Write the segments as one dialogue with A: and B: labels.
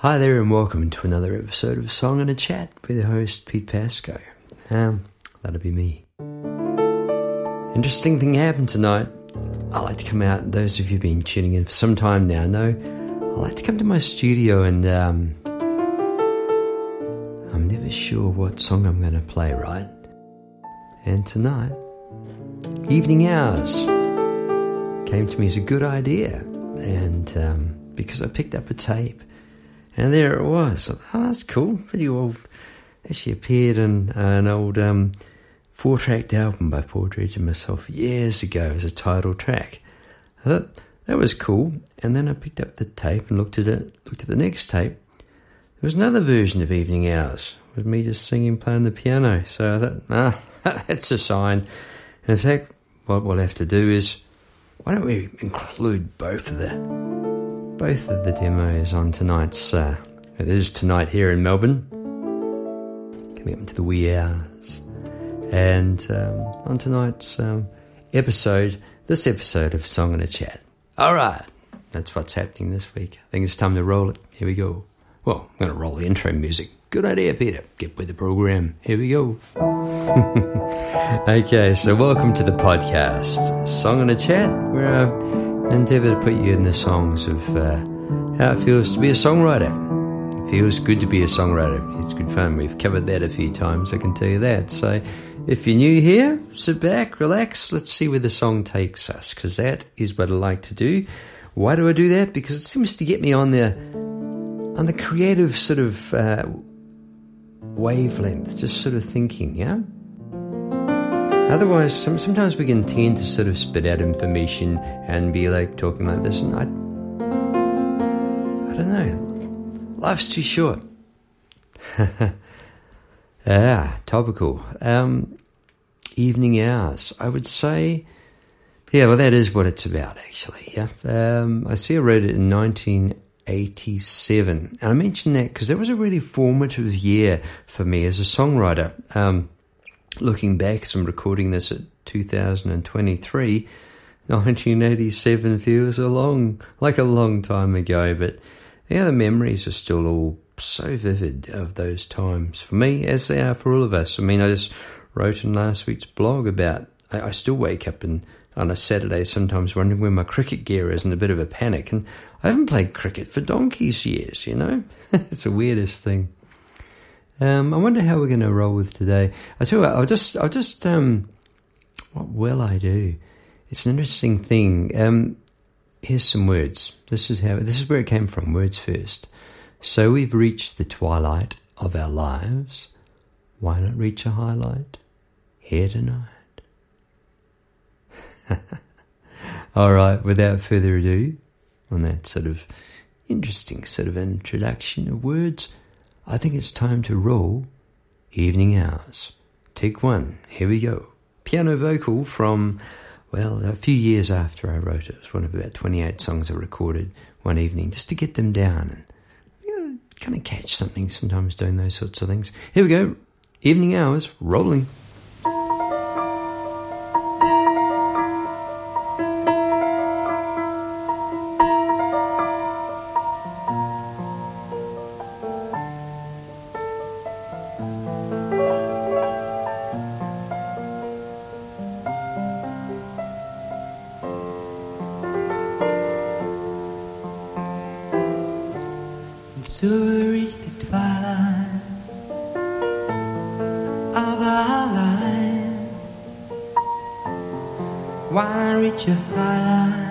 A: Hi there, and welcome to another episode of Song and a Chat with your host Pete Pasco. Um, that'll be me. Interesting thing happened tonight. I like to come out. Those of you been tuning in for some time now know I like to come to my studio, and um, I'm never sure what song I'm going to play. Right, and tonight, Evening Hours came to me as a good idea, and um, because I picked up a tape and there it was. Oh, that's cool. Pretty old. Actually appeared in an old um, four tracked album by Paul Dredge and myself years ago as a title track. I thought that was cool. And then I picked up the tape and looked at it, looked at the next tape. There was another version of Evening Hours with me just singing, playing the piano. So I thought, ah, that's a sign. And in fact, what we'll have to do is, why don't we include both of the both of the demos on tonight's. Uh, it is tonight here in Melbourne, coming up into the wee hours, and um, on tonight's um, episode, this episode of Song and a Chat. All right, that's what's happening this week. I think it's time to roll it. Here we go. Well, I'm going to roll the intro music. Good idea, Peter. Get with the program. Here we go. okay, so welcome to the podcast, Song and a Chat, where. Uh, endeavour to put you in the songs of uh, how it feels to be a songwriter. It feels good to be a songwriter. It's good fun. We've covered that a few times, I can tell you that. So if you're new here, sit back, relax, let's see where the song takes us, because that is what I like to do. Why do I do that? Because it seems to get me on the on the creative sort of uh, wavelength, just sort of thinking, yeah. Otherwise, some, sometimes we can tend to sort of spit out information and be like talking like this, and I, I don't know. Life's too short. ah, topical. Um, evening hours. I would say, yeah, well, that is what it's about, actually. Yeah. Um, I see I wrote it in 1987. And I mentioned that because that was a really formative year for me as a songwriter. Um, looking back, so I'm recording this at 2023. 1987 feels a long, like a long time ago, but the memories are still all so vivid of those times for me, as they are for all of us. I mean, I just wrote in last week's blog about I, I still wake up and on a Saturday sometimes wondering where my cricket gear is in a bit of a panic, and I haven't played cricket for donkey's years. You know, it's the weirdest thing. Um, I wonder how we're going to roll with today. I tell you what, I'll just, I'll just, um, what will I do? It's an interesting thing. Um, here's some words. This is how, this is where it came from. Words first. So we've reached the twilight of our lives. Why not reach a highlight here tonight? All right, without further ado, on that sort of interesting sort of introduction of words, I think it's time to roll Evening Hours. Take one. Here we go. Piano vocal from, well, a few years after I wrote it. It was one of about 28 songs I recorded one evening just to get them down and you know, kind of catch something sometimes doing those sorts of things. Here we go. Evening Hours, rolling.
B: To reach the twilight of our lives. Why reach a highlight?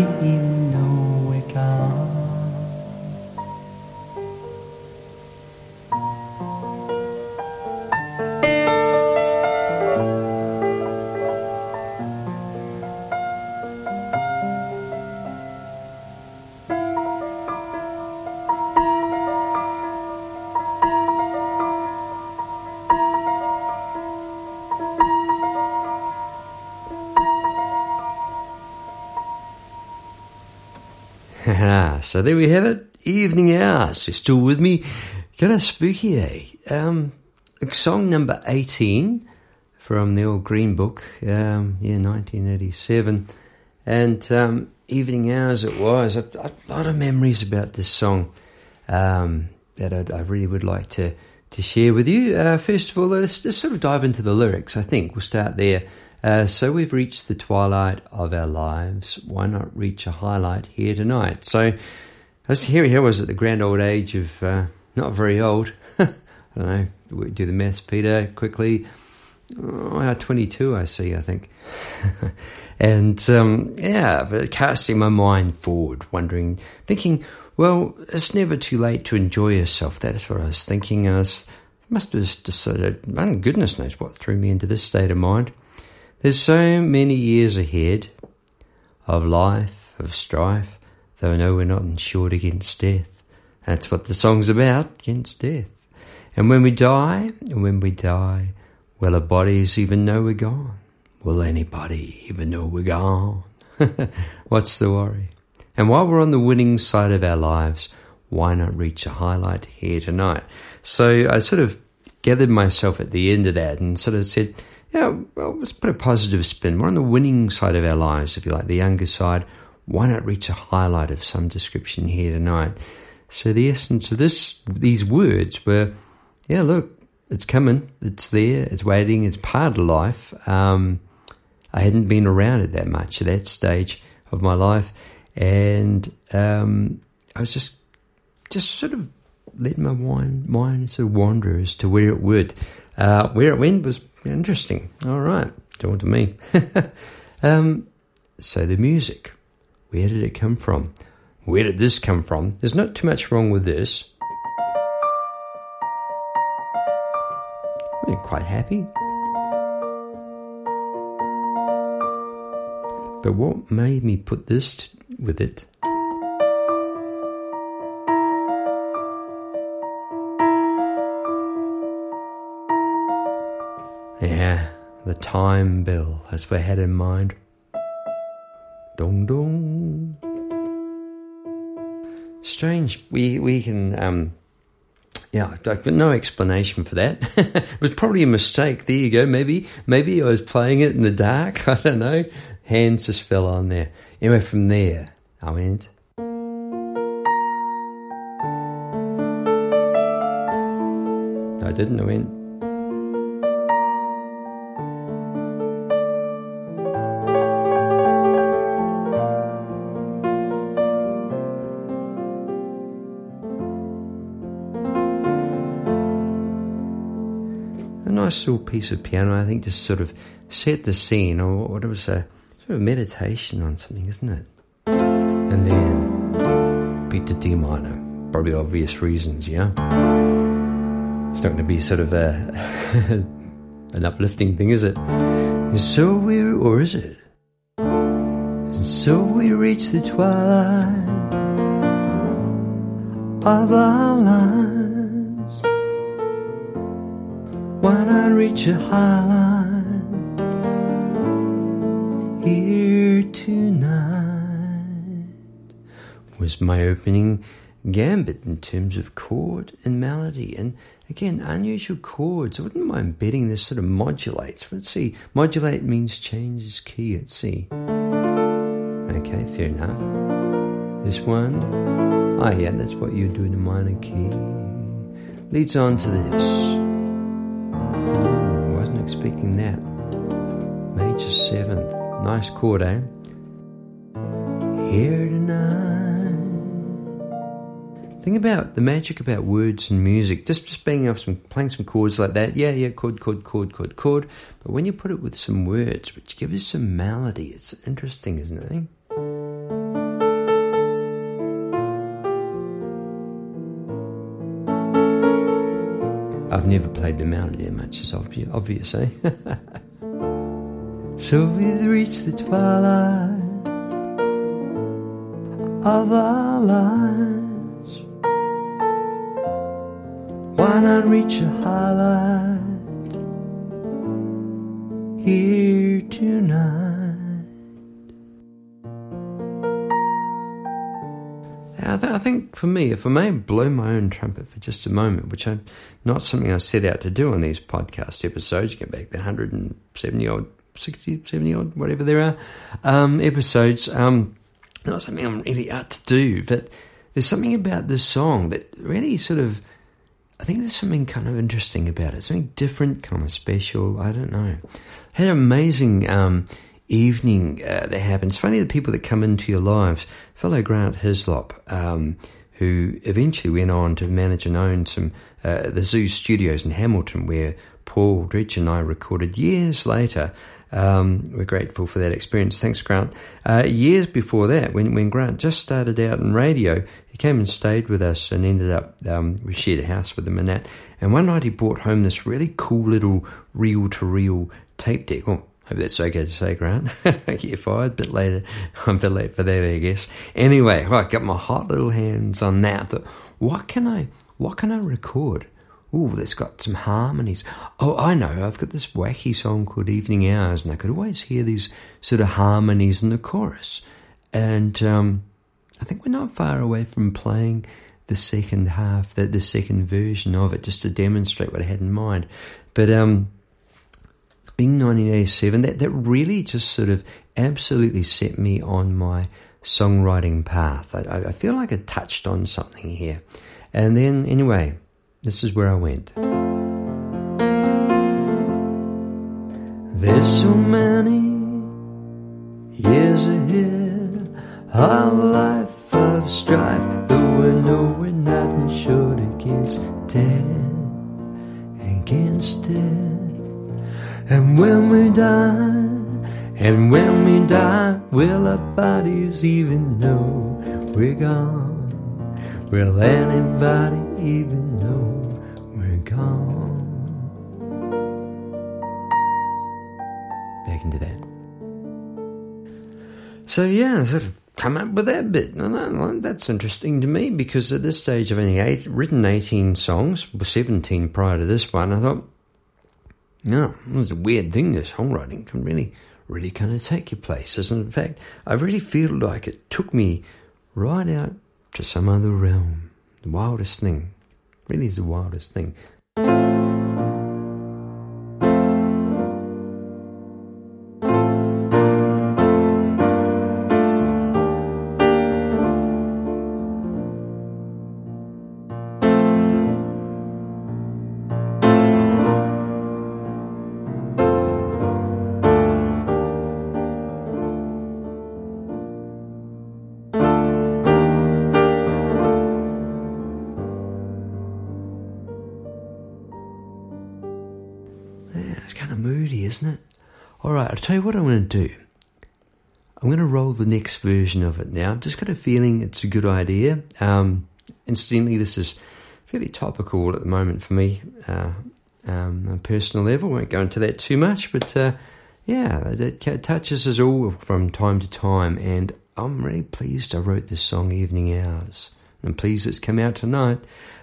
B: Anybody
A: so there we have it. Evening hours. You're still with me. Kind of spooky, eh? Um, song number 18 from the old Green Book, um, yeah, 1987. And um, evening hours it was. A, a, lot of memories about this song um, that I'd, I really would like to, to share with you. Uh, first of all, let's just sort of dive into the lyrics. I think we'll start there. Uh, so we've reached the twilight of our lives. Why not reach a highlight here tonight? So as here, here was at the grand old age of uh, not very old. I don't know. We do the maths, Peter, quickly. Oh, 22, I see, I think. and um, yeah, casting my mind forward, wondering, thinking, well, it's never too late to enjoy yourself. That's what I was thinking. I was, must have decided, man, goodness knows what threw me into this state of mind. There's so many years ahead of life, of strife, though know we're not insured against death. That's what the song's about, against death. And when we die, and when we die, will our bodies even know we're gone? Will anybody even know we're gone? What's the worry? And while we're on the winning side of our lives, why not reach a highlight here tonight? So I sort of gathered myself at the end of that and sort of said, yeah, well, let's put a positive spin. We're on the winning side of our lives, if you like, the younger side. Why not reach a highlight of some description here tonight? So the essence of this, these words were, yeah, look, it's coming, it's there, it's waiting, it's part of life. Um, I hadn't been around it that much at that stage of my life, and um, I was just, just sort of letting my mind, mind sort of wander as to where it would. Uh, where it went was Interesting. All right. Talk to me. um, so the music. Where did it come from? Where did this come from? There's not too much wrong with this. I'm quite happy. But what made me put this t- with it Yeah, the time bill has we head in mind. Dong dong. Strange. We we can um yeah, no explanation for that. it was probably a mistake. There you go. Maybe maybe I was playing it in the dark. I don't know. Hands just fell on there. Anyway, from there I went. I didn't. I went. Little piece of piano, I think, just sort of set the scene, or what it was a sort of meditation on something, isn't it? And then beat to D minor, probably obvious reasons, yeah. It's not going to be sort of a an uplifting thing, is it? And so we, or is it? And so we reach the twilight of our lives. Why I reach a high line here tonight? was my opening gambit in terms of chord and melody. And again, unusual chords. I wouldn't mind betting this sort of modulates. Let's see. Modulate means changes key at C. Okay, fair enough. This one. Oh, yeah, that's what you do in a minor key. Leads on to this. Expecting that. Major seventh. Nice chord, eh? Here tonight. Think about the magic about words and music. Just just being off some playing some chords like that. Yeah, yeah, chord, chord, chord, chord, chord. But when you put it with some words, which give us some melody, it's interesting, isn't it? I've never played the melody that much, obvious, obvious eh? so we've reached the twilight of our lives. Why not reach a highlight here think for me, if I may blow my own trumpet for just a moment, which I'm not something I set out to do on these podcast episodes, get back the 170 odd, 60, 70 odd, whatever there are, um, episodes. Um, not something I'm really out to do, but there's something about this song that really sort of, I think there's something kind of interesting about it, something different, kind of special. I don't know. Had an amazing um, evening uh, that happens. Funny the people that come into your lives. Fellow Grant Hislop, um, who eventually went on to manage and own some uh, the Zoo Studios in Hamilton, where Paul Dredge and I recorded years later. Um, we're grateful for that experience. Thanks, Grant. Uh, years before that, when, when Grant just started out in radio, he came and stayed with us and ended up, um, we shared a house with him and that. And one night he brought home this really cool little reel to reel tape deck. Hope that's okay to say, Grant. Get fired a bit later. I'm a bit late for that, I guess. Anyway, I got my hot little hands on that. Thought, what can I, what can I record? Ooh, that's got some harmonies. Oh, I know. I've got this wacky song called Evening Hours, and I could always hear these sort of harmonies in the chorus. And um, I think we're not far away from playing the second half, the, the second version of it, just to demonstrate what I had in mind. But um, being 1987, that, that really just sort of absolutely set me on my songwriting path. I, I feel like I touched on something here. And then, anyway, this is where I went. There's so many years ahead, a life of strife, though I know we're not insured against death, against death. And when we die, and when we die, will our bodies even know we're gone? Will anybody even know we're gone? Back into that. So yeah, sort of come up with that bit. That's interesting to me because at this stage I've only eight, written 18 songs, 17 prior to this one. I thought, no, it was a weird thing, this songwriting can really, really kind of take you places. And in fact, I really feel like it took me right out to some other realm. The wildest thing. Really is the wildest thing. Next version of it now. I've just got a feeling it's a good idea. Um, incidentally, this is fairly topical at the moment for me uh, um, on a personal level. Won't go into that too much, but uh, yeah, it touches us all from time to time. And I'm really pleased I wrote this song, Evening Hours. I'm pleased it's come out tonight.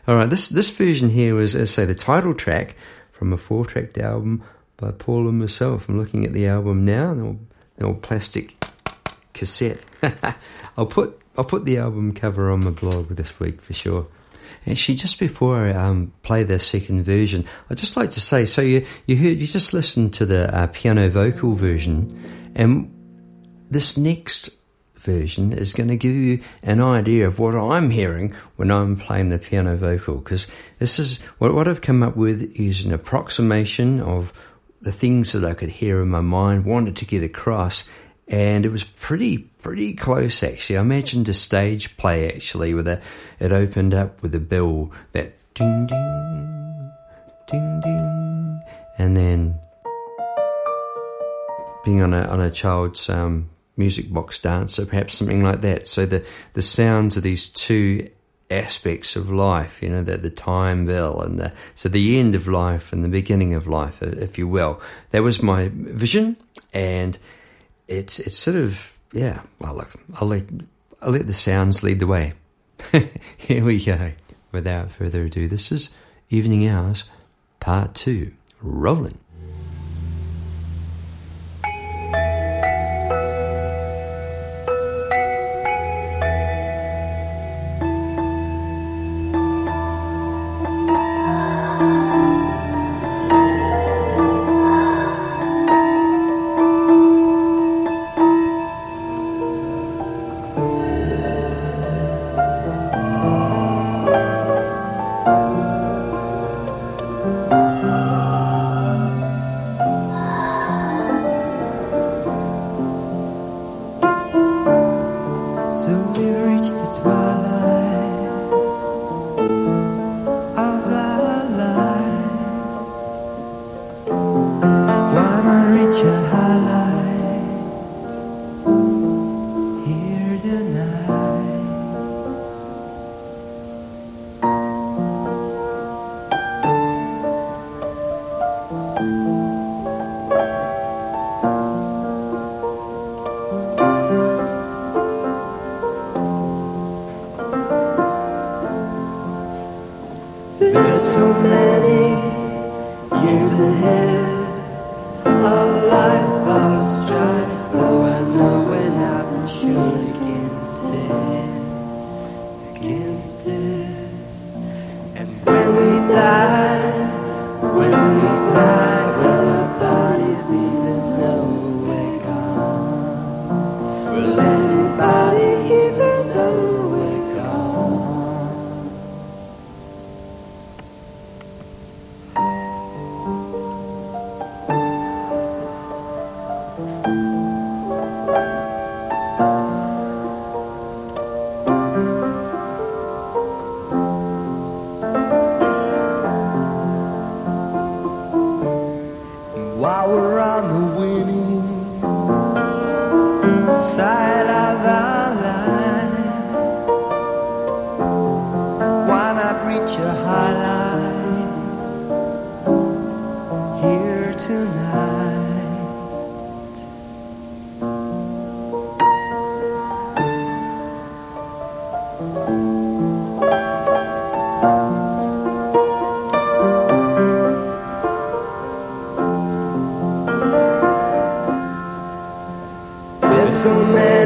A: All right, this this version here was, as I say, the title track from a four-tracked album by Paul and myself. I'm looking at the album now, an old, an old plastic cassette. I'll put I'll put the album cover on my blog this week for sure. Actually, just before I um, play the second version, I'd just like to say, so you you heard you just listened to the uh, piano vocal version, and this next version is going to give you an idea of what I'm hearing when I'm playing the piano vocal. Because this is what what I've come up with is an approximation of the things that I could hear in my mind, wanted to get across, and it was pretty pretty close actually. I imagined a stage play actually with a it opened up with a bell that ding ding ding ding, and then being on a on a child's um, music box dance, or perhaps something like that. So the the sounds of these two aspects of life, you know, the, the time bell and the so the end of life and the beginning of life, if you will. That was my vision, and it's it's sort of yeah. Well, look, I'll let I'll let the sounds lead the way. Here we go. Without further ado, this is Evening Hours, Part Two. Rolling.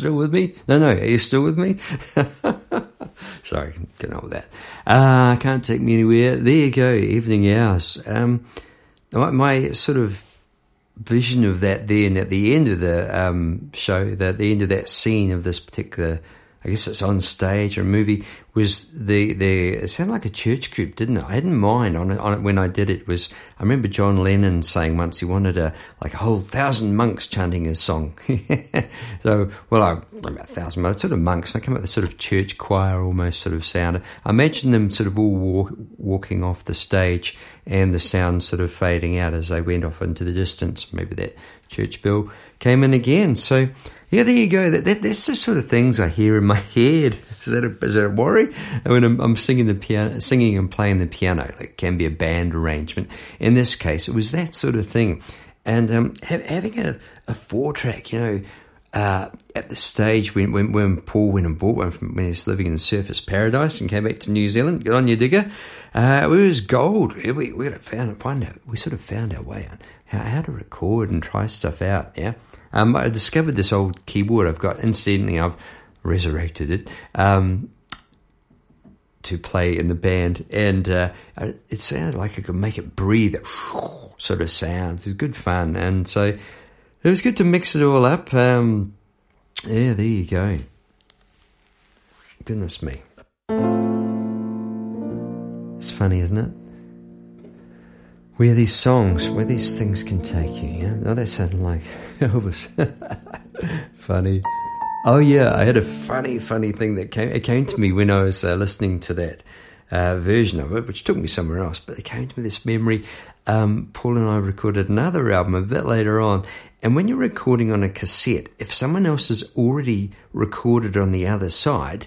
A: still with me? No, no, are you still with me? Sorry, getting on with that. Uh, can't take me anywhere. There you go, evening hours. Um, my, my sort of vision of that then at the end of the um, show, that the end of that scene of this particular I guess it's on stage or a movie, was the, the, it sounded like a church group, didn't it? I hadn't mind on it, on it when I did it was, I remember John Lennon saying once he wanted a, like a whole thousand monks chanting his song. so, well, I, about a thousand, but sort of monks, I came up with a sort of church choir almost sort of sound. I imagine them sort of all walk, walking off the stage and the sound sort of fading out as they went off into the distance. Maybe that church bell came in again. So, yeah, there you go. That, that, that's the sort of things I hear in my head. Is that a, is that a worry? When I'm, I'm singing the piano, singing and playing the piano, like it can be a band arrangement. In this case, it was that sort of thing. And um, ha- having a, a four track, you know, uh, at the stage when, when, when Paul went and bought one from when he was living in Surfers Paradise and came back to New Zealand, good on you, digger. Uh, it was gold. We, we found find out. We sort of found our way out how, how to record and try stuff out. Yeah. Um, I discovered this old keyboard I've got. Incidentally, I've resurrected it um, to play in the band, and uh, it sounded like I could make it breathe. Sort of sound. It was good fun, and so it was good to mix it all up. Um, yeah, there you go. Goodness me. It's funny, isn't it? Where these songs, where these things can take you. You know, oh, that sounded like Elvis. funny. Oh yeah, I had a funny, funny thing that came. It came to me when I was uh, listening to that uh, version of it, which took me somewhere else. But it came to me this memory. Um, Paul and I recorded another album a bit later on, and when you're recording on a cassette, if someone else has already recorded on the other side,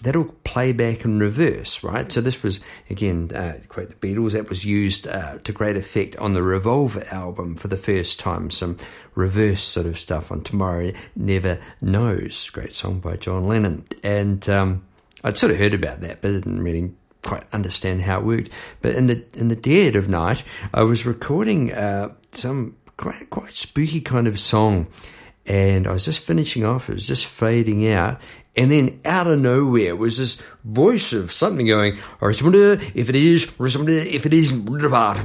A: that'll play back in reverse, right? So this was, again, uh, quote the Beatles, that was used uh, to great effect on the Revolver album for the first time. Some reverse sort of stuff on Tomorrow Never Knows, great song by John Lennon. And um, I'd sort of heard about that, but didn't really quite understand how it worked. But in the in the dead of night, I was recording uh, some quite quite spooky kind of song, and I was just finishing off. It was just fading out, and then out of nowhere was this voice of something going, if it is, or somebody if it isn't. I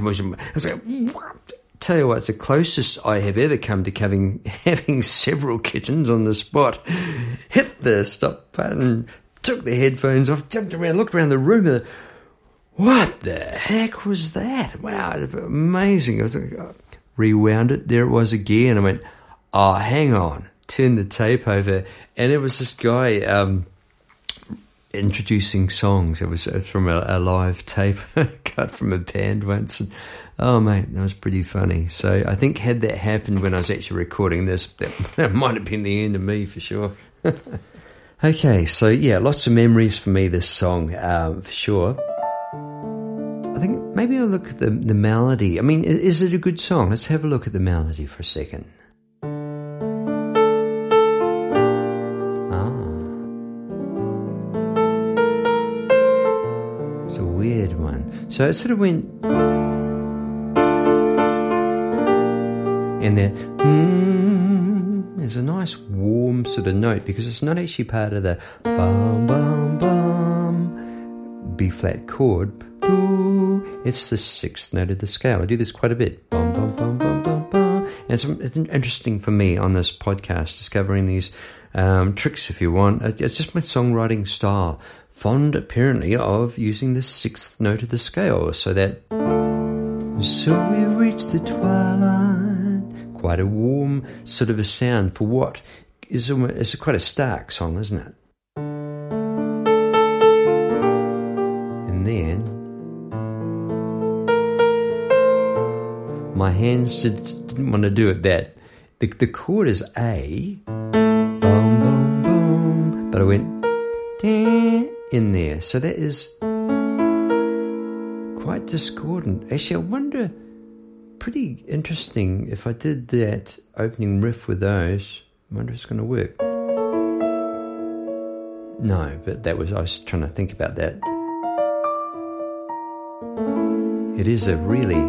A: was like, what? Tell you what, it's the closest I have ever come to having, having several kittens on the spot. Hit the stop button, took the headphones off, jumped around, looked around the room, and what the heck was that? Wow, amazing. I was like, oh, rewound it, there it was again. I went, oh, hang on turned the tape over, and it was this guy um, introducing songs. It was from a, a live tape cut from a band once. And, oh, mate, that was pretty funny. So I think had that happened when I was actually recording this, that, that might have been the end of me for sure. okay, so yeah, lots of memories for me. This song, um, for sure. I think maybe I'll look at the the melody. I mean, is it a good song? Let's have a look at the melody for a second. So it sort of went. And then there's a nice warm sort of note because it's not actually part of the bum bum bum B flat chord. It's the sixth note of the scale. I do this quite a bit. Bum bum bum bum bum bum. And it's, it's interesting for me on this podcast discovering these um, tricks, if you want. It's just my songwriting style fond apparently of using the sixth note of the scale, so that. So we've reached the twilight. Quite a warm sort of a sound for what is it's quite a stark song, isn't it? And then my hands just didn't want to do it. That the the chord is A, boom boom boom, but I went. Ding, in there. So that is quite discordant. Actually, I wonder pretty interesting. If I did that opening riff with those, I wonder if it's going to work. No, but that was, I was trying to think about that. It is a really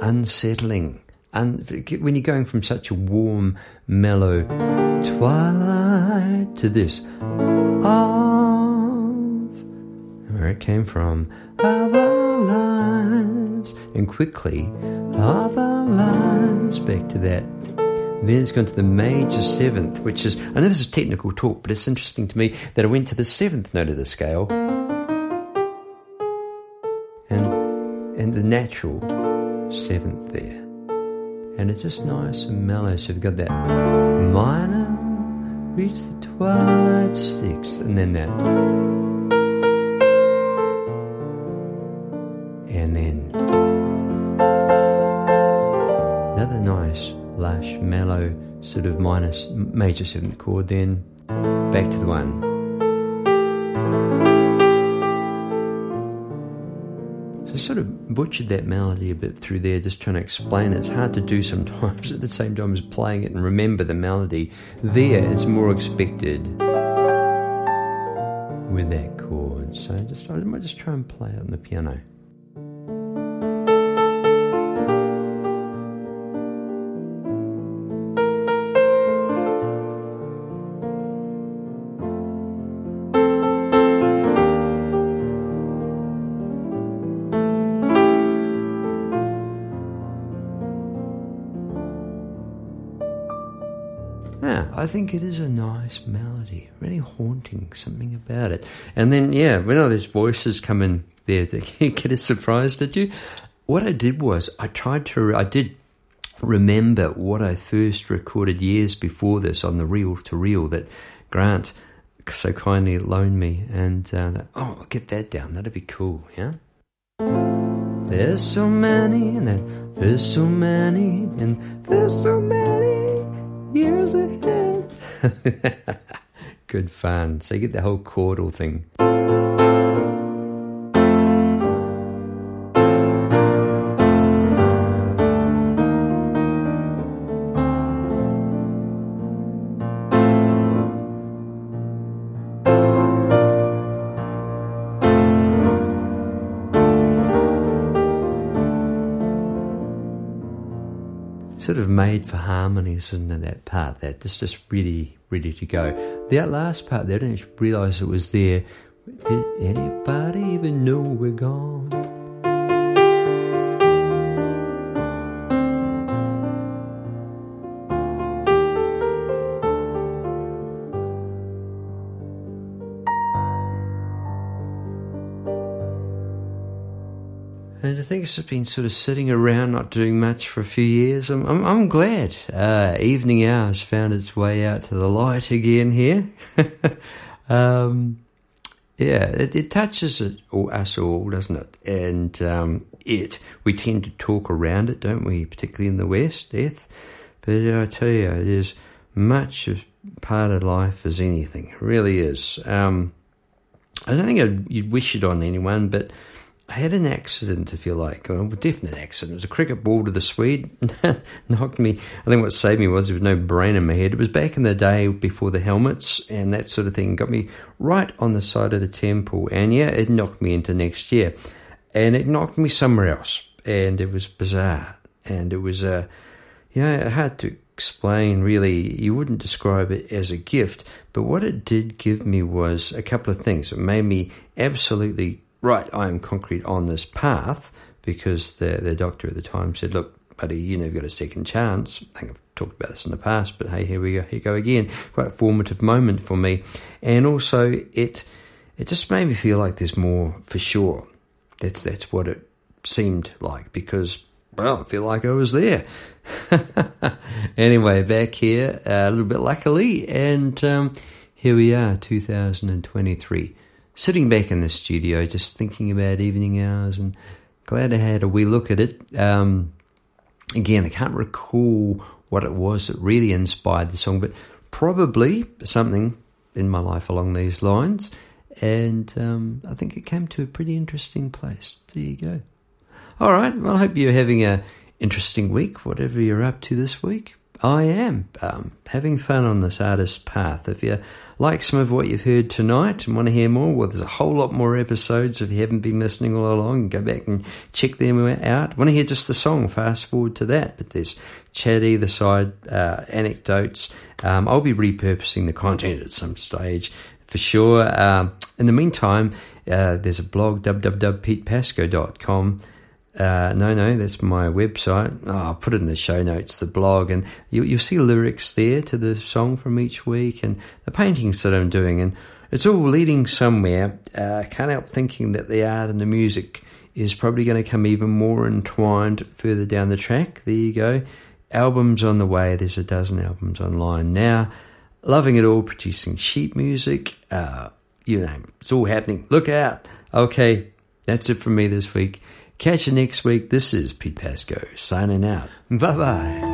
A: unsettling, un, when you're going from such a warm, mellow twilight to this of where it came from of our lives, and quickly of our lives back to that then it's gone to the major seventh, which is, I know this is technical talk, but it's interesting to me that I went to the seventh note of the scale and, and the natural seventh there. And it's just nice and mellow. So you've got that minor, reach the twilight sixth, and then that. Sort of minus major seventh chord, then back to the one. So sort of butchered that melody a bit through there, just trying to explain it. It's hard to do sometimes at the same time as playing it and remember the melody. There, it's more expected with that chord. So just I might just try and play it on the piano. I think it is a nice melody, really haunting, something about it. And then, yeah, when all those voices come in there, they get a surprise, did you? What I did was I tried to, I did remember what I first recorded years before this on the reel to reel that Grant so kindly loaned me. And, uh, that, oh, I'll get that down. That'd be cool, yeah? There's so many, and there's so many, and there's so many years ahead. Good fun. So you get the whole chordal thing. Sort of made for harmonies, isn't it, that part? That just just really ready to go. That last part, they didn't realise it was there. Did anybody even know we're gone? It's just been sort of sitting around, not doing much for a few years. I'm, I'm, I'm glad. Uh, evening hours found its way out to the light again here. um, yeah, it, it touches it, us all, doesn't it? And um, it, we tend to talk around it, don't we? Particularly in the West, death. But I tell you, it is much of part of life as anything. It really is. Um, I don't think I'd, you'd wish it on anyone, but I had an accident, if you like, a definite accident. It was a cricket ball to the Swede, knocked me. I think what saved me was there was no brain in my head. It was back in the day before the helmets and that sort of thing. Got me right on the side of the temple, and yeah, it knocked me into next year, and it knocked me somewhere else, and it was bizarre, and it was uh, yeah, hard to explain. Really, you wouldn't describe it as a gift, but what it did give me was a couple of things. It made me absolutely right, I am concrete on this path because the, the doctor at the time said, look, buddy, you you've got a second chance. I think I've talked about this in the past, but hey, here we go, here go again. Quite a formative moment for me. And also it, it just made me feel like there's more for sure. That's, that's what it seemed like because, well, I feel like I was there. anyway, back here, uh, a little bit luckily, and um, here we are, 2023 sitting back in the studio, just thinking about evening hours, and glad I had a wee look at it. Um, again, I can't recall what it was that really inspired the song, but probably something in my life along these lines. And um, I think it came to a pretty interesting place. There you go. All right. Well, I hope you're having a interesting week, whatever you're up to this week. I am um, having fun on this artist path. If you like some of what you've heard tonight and want to hear more, well, there's a whole lot more episodes. If you haven't been listening all along, go back and check them out. Want to hear just the song? Fast forward to that. But there's chat either side, uh, anecdotes. Um, I'll be repurposing the content at some stage for sure. Um, in the meantime, uh, there's a blog, www.petepasco.com. Uh, no, no, that's my website. Oh, I'll put it in the show notes, the blog, and you, you'll see lyrics there to the song from each week and the paintings that I'm doing. And it's all leading somewhere. Uh, I can't help thinking that the art and the music is probably going to come even more entwined further down the track. There you go. Albums on the way. There's a dozen albums online now. Loving it all, producing sheet music. Uh, you know, it's all happening. Look out. Okay, that's it from me this week. Catch you next week. This is Pete Pasco signing out. Bye bye.